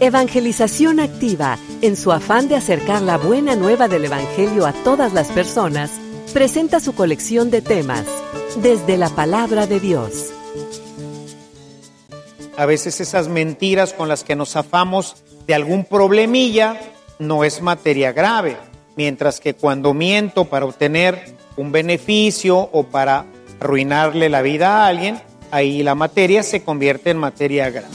Evangelización Activa, en su afán de acercar la buena nueva del Evangelio a todas las personas, presenta su colección de temas, desde la palabra de Dios. A veces esas mentiras con las que nos afamos de algún problemilla no es materia grave, mientras que cuando miento para obtener un beneficio o para arruinarle la vida a alguien, ahí la materia se convierte en materia grave.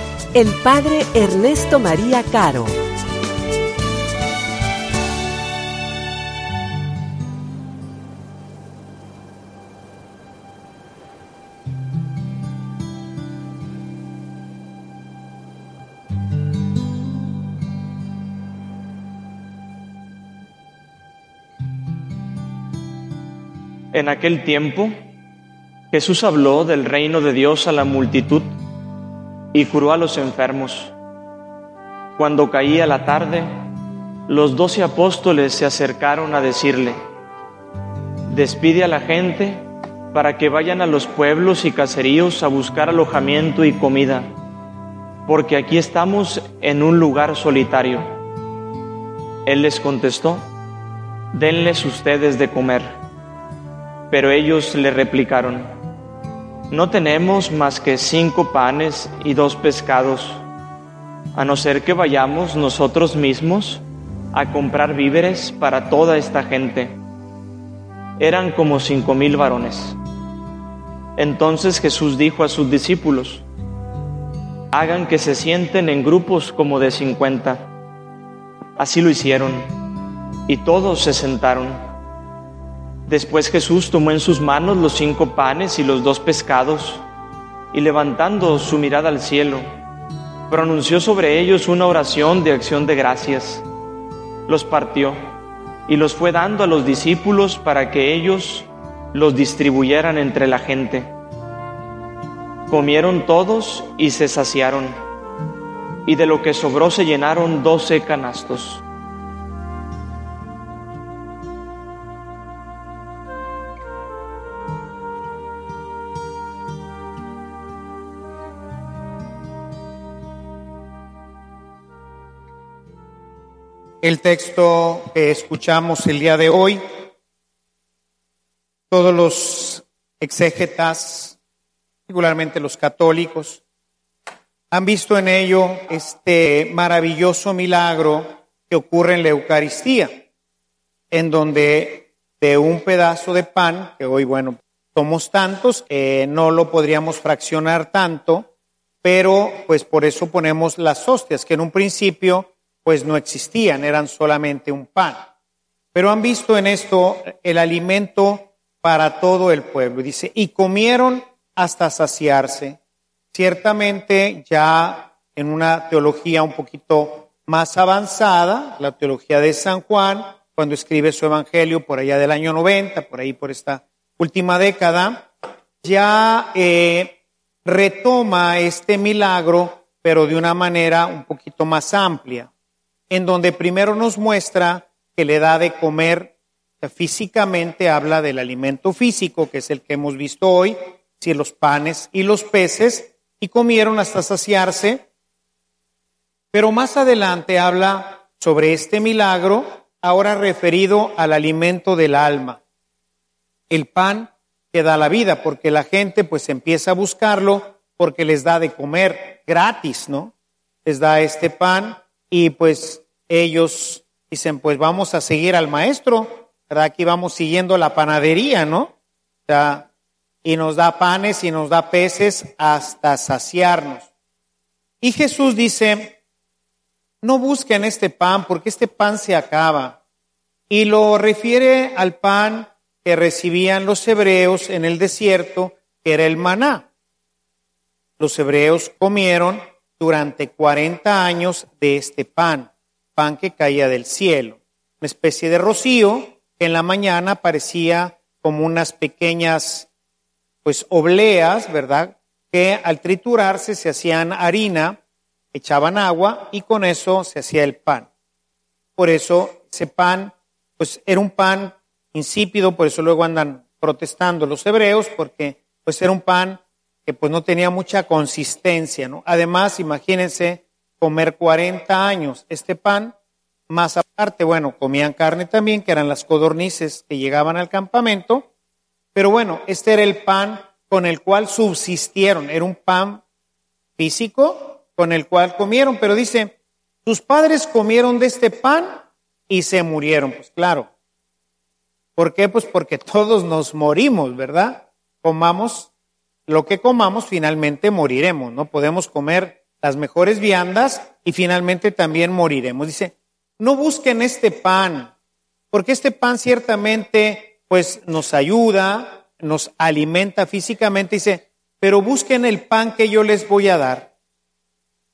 el Padre Ernesto María Caro. En aquel tiempo, Jesús habló del reino de Dios a la multitud y curó a los enfermos. Cuando caía la tarde, los doce apóstoles se acercaron a decirle, despide a la gente para que vayan a los pueblos y caseríos a buscar alojamiento y comida, porque aquí estamos en un lugar solitario. Él les contestó, denles ustedes de comer. Pero ellos le replicaron, no tenemos más que cinco panes y dos pescados, a no ser que vayamos nosotros mismos a comprar víveres para toda esta gente. Eran como cinco mil varones. Entonces Jesús dijo a sus discípulos, hagan que se sienten en grupos como de cincuenta. Así lo hicieron, y todos se sentaron. Después Jesús tomó en sus manos los cinco panes y los dos pescados, y levantando su mirada al cielo, pronunció sobre ellos una oración de acción de gracias. Los partió y los fue dando a los discípulos para que ellos los distribuyeran entre la gente. Comieron todos y se saciaron, y de lo que sobró se llenaron doce canastos. El texto que escuchamos el día de hoy. Todos los exégetas, particularmente los católicos, han visto en ello este maravilloso milagro que ocurre en la Eucaristía, en donde de un pedazo de pan, que hoy, bueno, somos tantos, eh, no lo podríamos fraccionar tanto, pero pues por eso ponemos las hostias, que en un principio pues no existían, eran solamente un pan. Pero han visto en esto el alimento para todo el pueblo. Dice, y comieron hasta saciarse. Ciertamente ya en una teología un poquito más avanzada, la teología de San Juan, cuando escribe su evangelio por allá del año 90, por ahí por esta última década, ya eh, retoma este milagro, pero de una manera un poquito más amplia en donde primero nos muestra que le da de comer físicamente, habla del alimento físico, que es el que hemos visto hoy, si los panes y los peces, y comieron hasta saciarse. Pero más adelante habla sobre este milagro, ahora referido al alimento del alma, el pan que da la vida, porque la gente pues empieza a buscarlo porque les da de comer gratis, ¿no? Les da este pan y pues ellos dicen, pues vamos a seguir al maestro, ¿verdad? Aquí vamos siguiendo la panadería, ¿no? Y nos da panes y nos da peces hasta saciarnos. Y Jesús dice, no busquen este pan porque este pan se acaba. Y lo refiere al pan que recibían los hebreos en el desierto, que era el maná. Los hebreos comieron durante 40 años de este pan, pan que caía del cielo, una especie de rocío que en la mañana parecía como unas pequeñas pues obleas, ¿verdad? Que al triturarse se hacían harina, echaban agua y con eso se hacía el pan. Por eso ese pan, pues era un pan insípido, por eso luego andan protestando los hebreos, porque pues era un pan que pues no tenía mucha consistencia, ¿no? Además, imagínense comer 40 años este pan, más aparte, bueno, comían carne también, que eran las codornices que llegaban al campamento, pero bueno, este era el pan con el cual subsistieron, era un pan físico con el cual comieron, pero dice, tus padres comieron de este pan y se murieron, pues claro. ¿Por qué? Pues porque todos nos morimos, ¿verdad? Comamos lo que comamos, finalmente moriremos, ¿no? Podemos comer las mejores viandas y finalmente también moriremos. Dice, no busquen este pan, porque este pan ciertamente pues nos ayuda, nos alimenta físicamente, dice, pero busquen el pan que yo les voy a dar,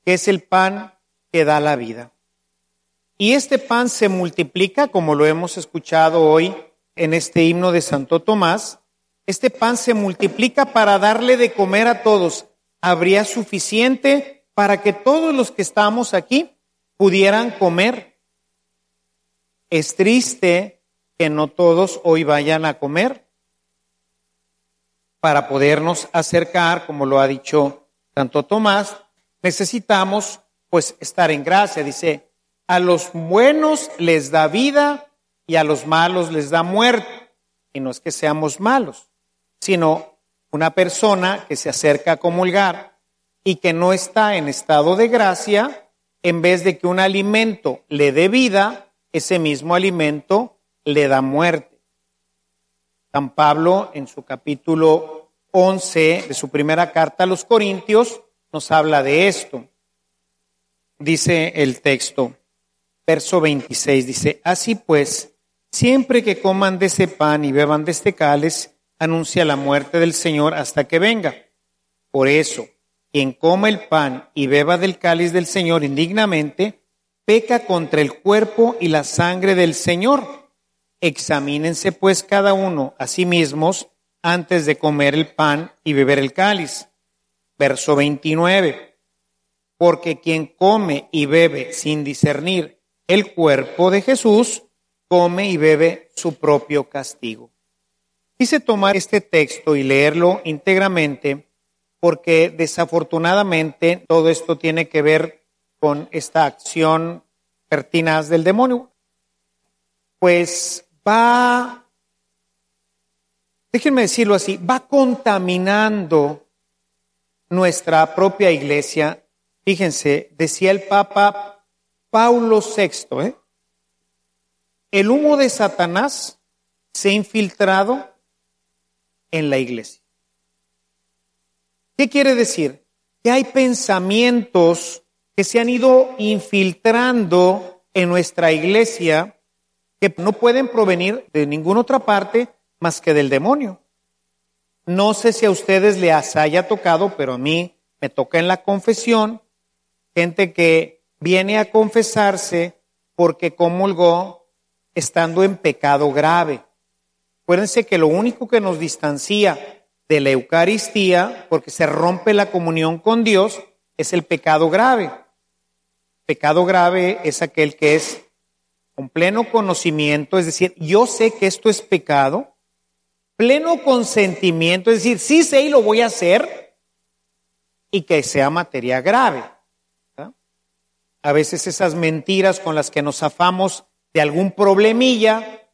que es el pan que da la vida. Y este pan se multiplica, como lo hemos escuchado hoy en este himno de Santo Tomás, este pan se multiplica para darle de comer a todos. Habría suficiente para que todos los que estamos aquí pudieran comer. Es triste que no todos hoy vayan a comer para podernos acercar, como lo ha dicho Santo Tomás, necesitamos pues estar en gracia. Dice, a los buenos les da vida y a los malos les da muerte. Y no es que seamos malos, sino una persona que se acerca a comulgar y que no está en estado de gracia, en vez de que un alimento le dé vida, ese mismo alimento le da muerte. San Pablo, en su capítulo 11 de su primera carta a los Corintios, nos habla de esto. Dice el texto, verso 26, dice, así pues, siempre que coman de ese pan y beban de este cáliz, anuncia la muerte del Señor hasta que venga. Por eso, quien coma el pan y beba del cáliz del Señor indignamente, peca contra el cuerpo y la sangre del Señor. Examínense pues cada uno a sí mismos antes de comer el pan y beber el cáliz. Verso 29 porque quien come y bebe sin discernir el cuerpo de Jesús, come y bebe su propio castigo. Quise tomar este texto y leerlo íntegramente porque desafortunadamente todo esto tiene que ver con esta acción pertinaz del demonio. Pues va, déjenme decirlo así, va contaminando nuestra propia iglesia Fíjense, decía el Papa Paulo VI, ¿eh? el humo de Satanás se ha infiltrado en la iglesia. ¿Qué quiere decir? Que hay pensamientos que se han ido infiltrando en nuestra iglesia que no pueden provenir de ninguna otra parte más que del demonio. No sé si a ustedes les haya tocado, pero a mí me toca en la confesión gente que viene a confesarse porque comulgó estando en pecado grave. Acuérdense que lo único que nos distancia de la Eucaristía, porque se rompe la comunión con Dios, es el pecado grave. Pecado grave es aquel que es con pleno conocimiento, es decir, yo sé que esto es pecado, pleno consentimiento, es decir, sí sé y lo voy a hacer, y que sea materia grave. A veces esas mentiras con las que nos afamos de algún problemilla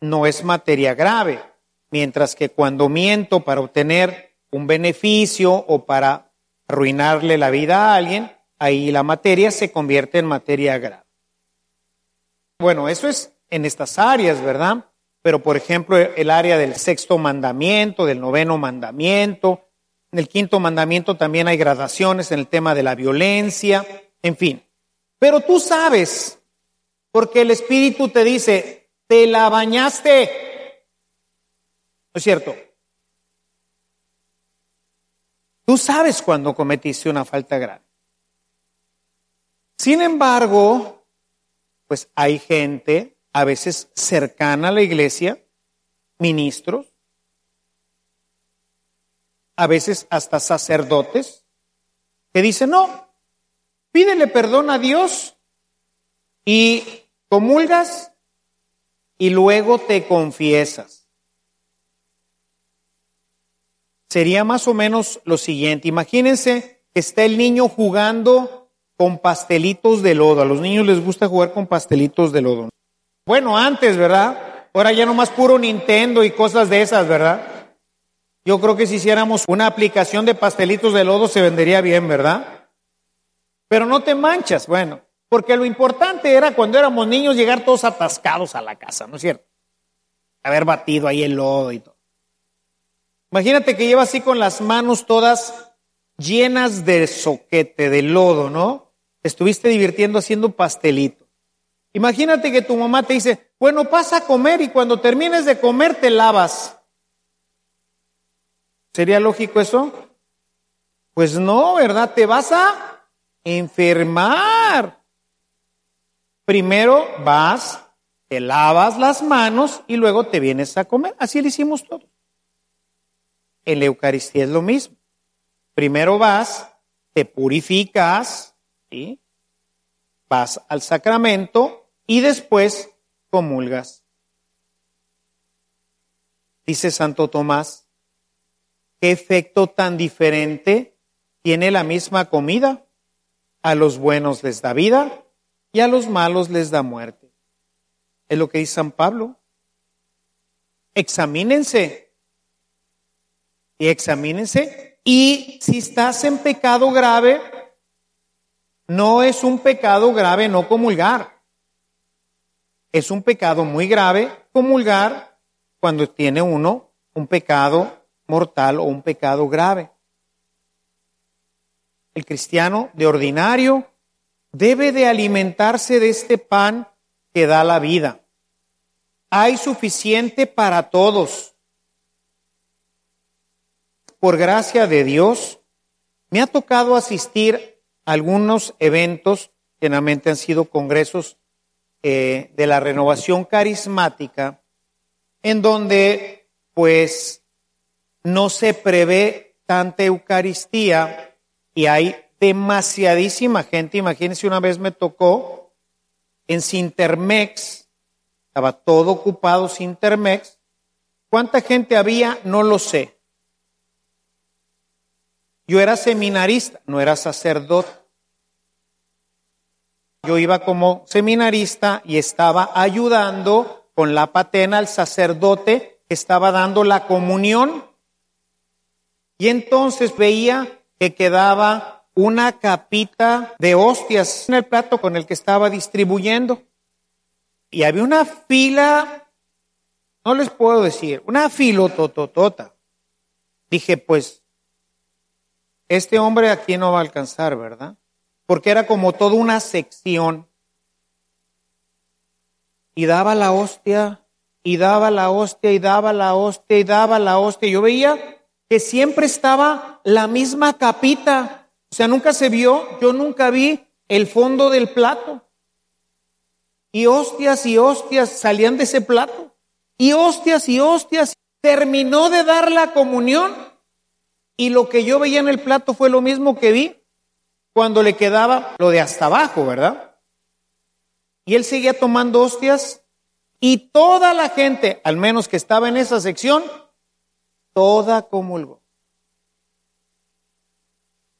no es materia grave, mientras que cuando miento para obtener un beneficio o para arruinarle la vida a alguien, ahí la materia se convierte en materia grave. Bueno, eso es en estas áreas, ¿verdad? Pero por ejemplo, el área del sexto mandamiento, del noveno mandamiento, en el quinto mandamiento también hay gradaciones en el tema de la violencia, en fin. Pero tú sabes, porque el Espíritu te dice, te la bañaste. ¿No es cierto? Tú sabes cuando cometiste una falta grave. Sin embargo, pues hay gente, a veces cercana a la iglesia, ministros, a veces hasta sacerdotes, que dicen, no, pídele perdón a Dios y comulgas y luego te confiesas. Sería más o menos lo siguiente. Imagínense que está el niño jugando con pastelitos de lodo. A los niños les gusta jugar con pastelitos de lodo. Bueno, antes, ¿verdad? Ahora ya no más puro Nintendo y cosas de esas, ¿verdad? Yo creo que si hiciéramos una aplicación de pastelitos de lodo se vendería bien, ¿verdad? Pero no te manchas, bueno, porque lo importante era cuando éramos niños llegar todos atascados a la casa, ¿no es cierto? Haber batido ahí el lodo y todo. Imagínate que llevas así con las manos todas llenas de soquete, de lodo, ¿no? Estuviste divirtiendo haciendo pastelito. Imagínate que tu mamá te dice, bueno, pasa a comer y cuando termines de comer te lavas. ¿Sería lógico eso? Pues no, ¿verdad? Te vas a enfermar. Primero vas, te lavas las manos y luego te vienes a comer. Así lo hicimos todos. En la Eucaristía es lo mismo. Primero vas, te purificas, ¿sí? vas al sacramento y después comulgas. Dice Santo Tomás, ¿qué efecto tan diferente tiene la misma comida? A los buenos les da vida y a los malos les da muerte. Es lo que dice San Pablo. Examínense. Y examínense. Y si estás en pecado grave, no es un pecado grave no comulgar. Es un pecado muy grave comulgar cuando tiene uno un pecado mortal o un pecado grave el cristiano de ordinario, debe de alimentarse de este pan que da la vida. Hay suficiente para todos. Por gracia de Dios, me ha tocado asistir a algunos eventos, generalmente han sido congresos eh, de la renovación carismática, en donde pues no se prevé tanta Eucaristía y hay demasiadísima gente. Imagínense, una vez me tocó en Sintermex, estaba todo ocupado Sintermex. ¿Cuánta gente había? No lo sé. Yo era seminarista, no era sacerdote. Yo iba como seminarista y estaba ayudando con la patena al sacerdote que estaba dando la comunión. Y entonces veía que quedaba una capita de hostias en el plato con el que estaba distribuyendo. Y había una fila, no les puedo decir, una filotototota. Dije, pues, este hombre aquí no va a alcanzar, ¿verdad? Porque era como toda una sección. Y daba la hostia, y daba la hostia, y daba la hostia, y daba la hostia. Yo veía que siempre estaba la misma capita. O sea, nunca se vio, yo nunca vi el fondo del plato. Y hostias y hostias salían de ese plato. Y hostias y hostias. Terminó de dar la comunión. Y lo que yo veía en el plato fue lo mismo que vi cuando le quedaba lo de hasta abajo, ¿verdad? Y él seguía tomando hostias. Y toda la gente, al menos que estaba en esa sección, toda comulgo.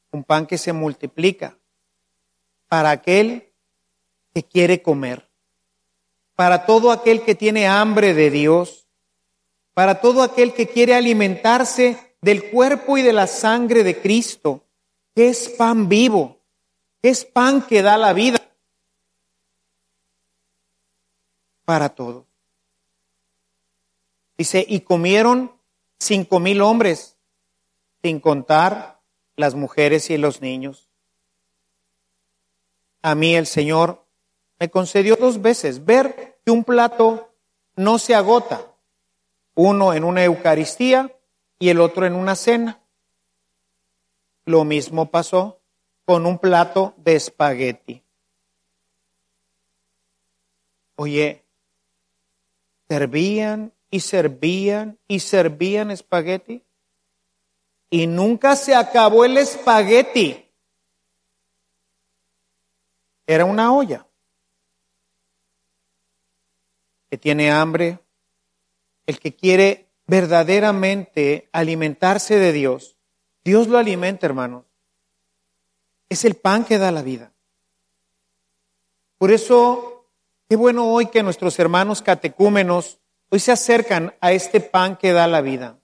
Un pan que se multiplica para aquel que quiere comer, para todo aquel que tiene hambre de Dios, para todo aquel que quiere alimentarse del cuerpo y de la sangre de Cristo, que es pan vivo, que es pan que da la vida para todos. Dice, y comieron cinco mil hombres, sin contar las mujeres y los niños. A mí el Señor me concedió dos veces ver que un plato no se agota, uno en una Eucaristía y el otro en una cena. Lo mismo pasó con un plato de espagueti. Oye, servían y servían y servían espagueti y nunca se acabó el espagueti. Era una olla que tiene hambre, el que quiere verdaderamente alimentarse de Dios, Dios lo alimenta, hermanos. Es el pan que da la vida. Por eso, qué bueno hoy que nuestros hermanos catecúmenos hoy se acercan a este pan que da la vida.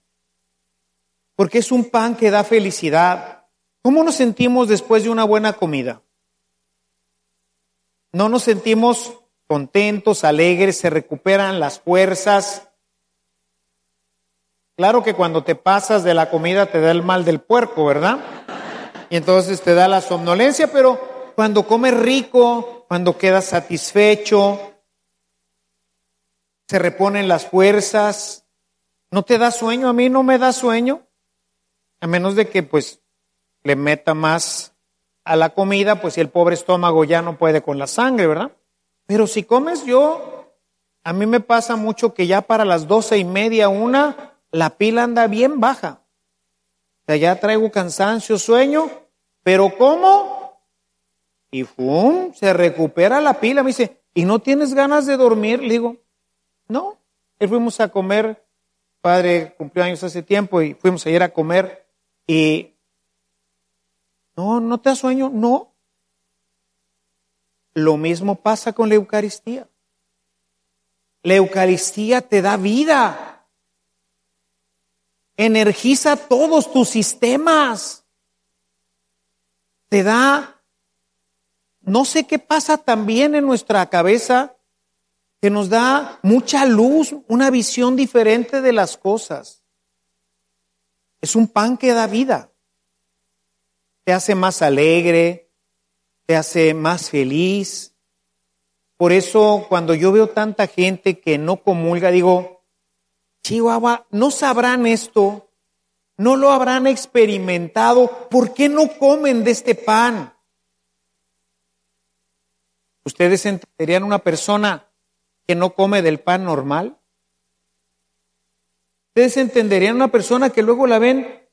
Porque es un pan que da felicidad. ¿Cómo nos sentimos después de una buena comida? No nos sentimos contentos, alegres, se recuperan las fuerzas. Claro que cuando te pasas de la comida te da el mal del puerco, ¿verdad? Y entonces te da la somnolencia, pero cuando comes rico, cuando quedas satisfecho, se reponen las fuerzas, no te da sueño, a mí no me da sueño, a menos de que pues le meta más a la comida, pues si el pobre estómago ya no puede con la sangre, ¿verdad? Pero si comes yo, a mí me pasa mucho que ya para las doce y media, una, la pila anda bien baja. O sea, ya traigo cansancio, sueño, pero ¿cómo? Y ¡fum! Se recupera la pila. Me dice, ¿y no tienes ganas de dormir? Le digo, no. Y fuimos a comer, padre cumplió años hace tiempo y fuimos a ir a comer y no, no te da sueño, no. Lo mismo pasa con la Eucaristía. La Eucaristía te da vida. Energiza todos tus sistemas. Te da, no sé qué pasa también en nuestra cabeza, que nos da mucha luz, una visión diferente de las cosas. Es un pan que da vida te hace más alegre, te hace más feliz. Por eso cuando yo veo tanta gente que no comulga, digo, Chihuahua, no sabrán esto, no lo habrán experimentado, ¿por qué no comen de este pan? ¿Ustedes entenderían una persona que no come del pan normal? ¿Ustedes entenderían una persona que luego la ven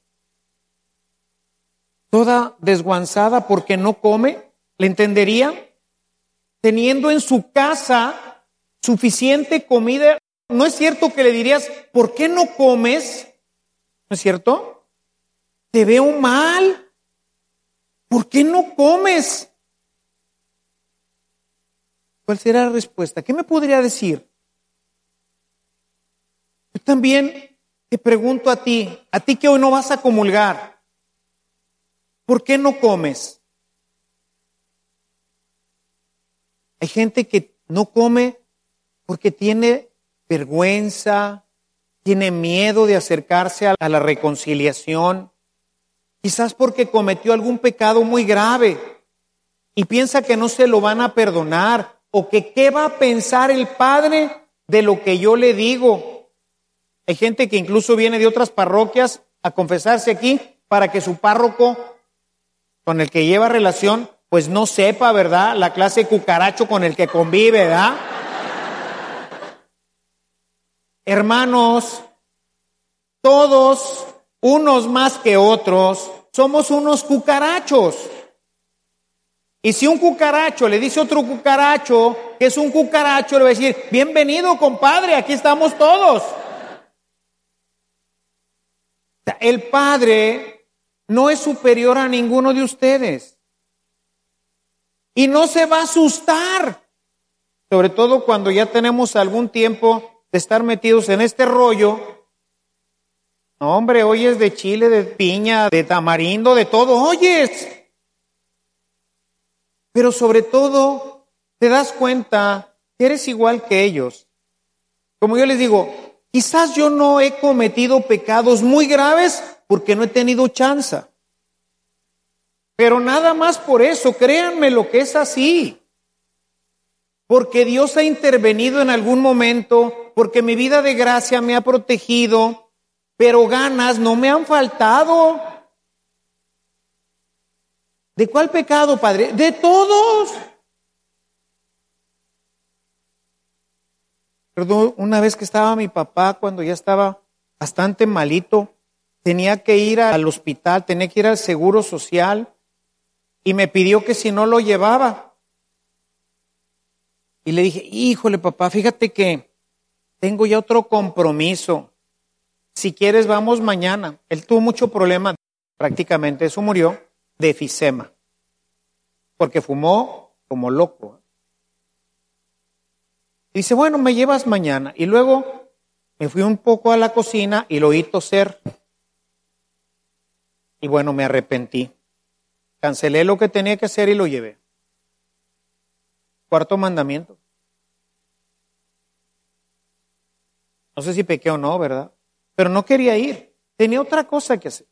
toda desguanzada porque no come, ¿le entendería? Teniendo en su casa suficiente comida, ¿no es cierto que le dirías, ¿por qué no comes? ¿No es cierto? Te veo mal. ¿Por qué no comes? ¿Cuál será la respuesta? ¿Qué me podría decir? Yo también te pregunto a ti, a ti que hoy no vas a comulgar, ¿Por qué no comes? Hay gente que no come porque tiene vergüenza, tiene miedo de acercarse a la reconciliación, quizás porque cometió algún pecado muy grave y piensa que no se lo van a perdonar o que qué va a pensar el Padre de lo que yo le digo. Hay gente que incluso viene de otras parroquias a confesarse aquí para que su párroco con el que lleva relación, pues no sepa, ¿verdad? La clase cucaracho con el que convive, ¿verdad? Hermanos, todos, unos más que otros, somos unos cucarachos. Y si un cucaracho le dice otro cucaracho que es un cucaracho, le va a decir, bienvenido compadre, aquí estamos todos. El padre no es superior a ninguno de ustedes. Y no se va a asustar, sobre todo cuando ya tenemos algún tiempo de estar metidos en este rollo. Hombre, oyes de chile, de piña, de tamarindo, de todo, oyes. Pero sobre todo, te das cuenta que eres igual que ellos. Como yo les digo, quizás yo no he cometido pecados muy graves, porque no he tenido chance. Pero nada más por eso, créanme lo que es así. Porque Dios ha intervenido en algún momento, porque mi vida de gracia me ha protegido, pero ganas no me han faltado. ¿De cuál pecado, Padre? De todos. Perdón, una vez que estaba mi papá, cuando ya estaba bastante malito, tenía que ir al hospital, tenía que ir al seguro social y me pidió que si no lo llevaba. Y le dije, híjole papá, fíjate que tengo ya otro compromiso. Si quieres, vamos mañana. Él tuvo mucho problema, prácticamente eso murió de efisema, porque fumó como loco. Dice, bueno, me llevas mañana. Y luego me fui un poco a la cocina y lo oí toser. Y bueno, me arrepentí. Cancelé lo que tenía que hacer y lo llevé. Cuarto mandamiento. No sé si pequé o no, ¿verdad? Pero no quería ir. Tenía otra cosa que hacer.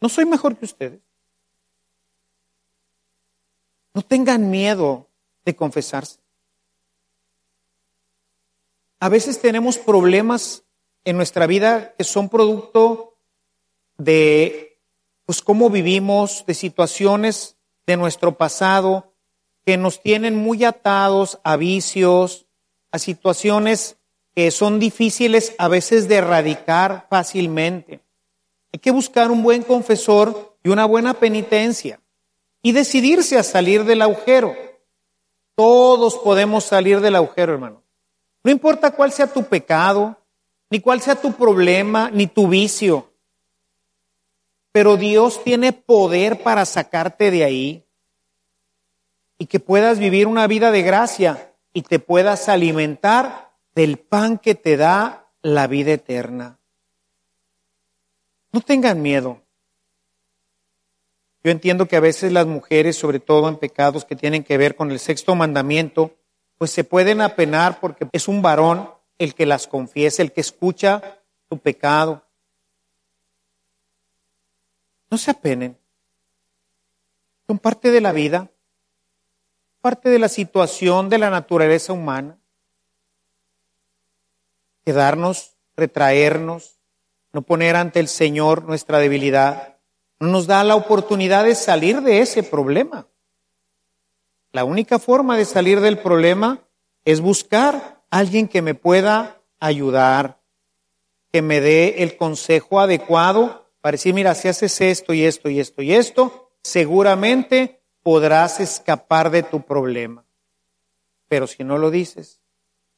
No soy mejor que ustedes. No tengan miedo de confesarse. A veces tenemos problemas en nuestra vida que son producto de pues cómo vivimos, de situaciones de nuestro pasado que nos tienen muy atados a vicios, a situaciones que son difíciles a veces de erradicar fácilmente. Hay que buscar un buen confesor y una buena penitencia y decidirse a salir del agujero. Todos podemos salir del agujero, hermano. No importa cuál sea tu pecado, ni cuál sea tu problema, ni tu vicio. Pero Dios tiene poder para sacarte de ahí y que puedas vivir una vida de gracia y te puedas alimentar del pan que te da la vida eterna. No tengan miedo. Yo entiendo que a veces las mujeres, sobre todo en pecados que tienen que ver con el sexto mandamiento, pues se pueden apenar porque es un varón el que las confiesa, el que escucha su pecado. No se apenen. Son parte de la vida, parte de la situación de la naturaleza humana. Quedarnos, retraernos, no poner ante el Señor nuestra debilidad, no nos da la oportunidad de salir de ese problema. La única forma de salir del problema es buscar a alguien que me pueda ayudar, que me dé el consejo adecuado para decir, mira, si haces esto y esto y esto y esto, seguramente podrás escapar de tu problema. Pero si no lo dices,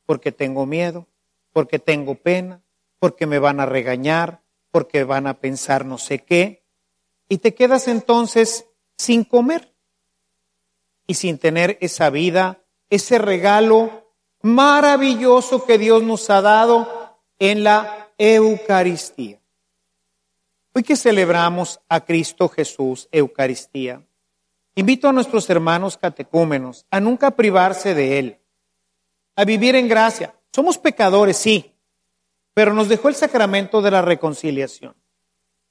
porque tengo miedo, porque tengo pena, porque me van a regañar, porque van a pensar no sé qué, y te quedas entonces sin comer y sin tener esa vida, ese regalo maravilloso que Dios nos ha dado en la Eucaristía. Hoy que celebramos a Cristo Jesús, Eucaristía, invito a nuestros hermanos catecúmenos a nunca privarse de Él, a vivir en gracia. Somos pecadores, sí, pero nos dejó el sacramento de la reconciliación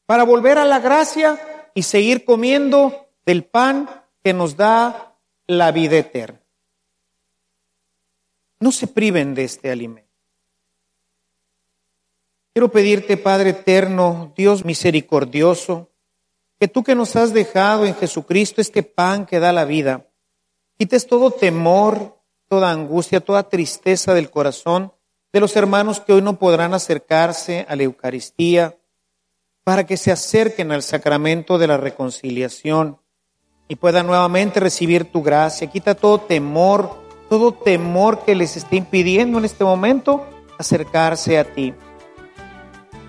para volver a la gracia y seguir comiendo del pan que nos da la vida eterna. No se priven de este alimento. Quiero pedirte, Padre eterno, Dios misericordioso, que tú que nos has dejado en Jesucristo este pan que da la vida, quites todo temor, toda angustia, toda tristeza del corazón de los hermanos que hoy no podrán acercarse a la Eucaristía, para que se acerquen al sacramento de la reconciliación y puedan nuevamente recibir tu gracia. Quita todo temor, todo temor que les esté impidiendo en este momento acercarse a ti.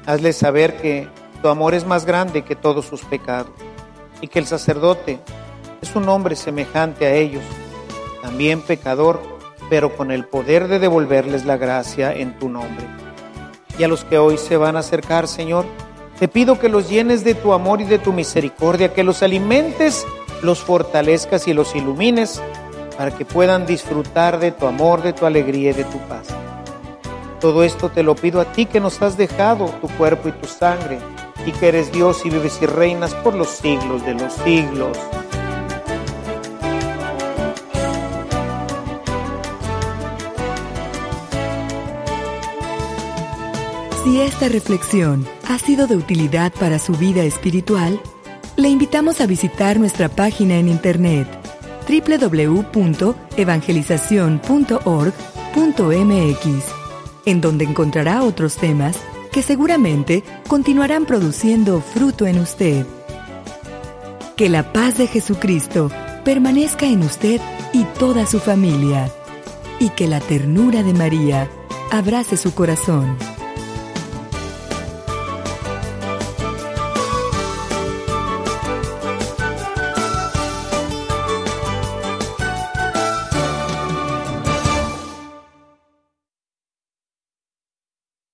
Hazles saber que tu amor es más grande que todos sus pecados y que el sacerdote es un hombre semejante a ellos, también pecador, pero con el poder de devolverles la gracia en tu nombre. Y a los que hoy se van a acercar, Señor, te pido que los llenes de tu amor y de tu misericordia, que los alimentes los fortalezcas y los ilumines para que puedan disfrutar de tu amor, de tu alegría y de tu paz. Todo esto te lo pido a ti que nos has dejado tu cuerpo y tu sangre y que eres Dios y vives y reinas por los siglos de los siglos. Si esta reflexión ha sido de utilidad para su vida espiritual, le invitamos a visitar nuestra página en internet www.evangelizacion.org.mx, en donde encontrará otros temas que seguramente continuarán produciendo fruto en usted. Que la paz de Jesucristo permanezca en usted y toda su familia, y que la ternura de María abrace su corazón.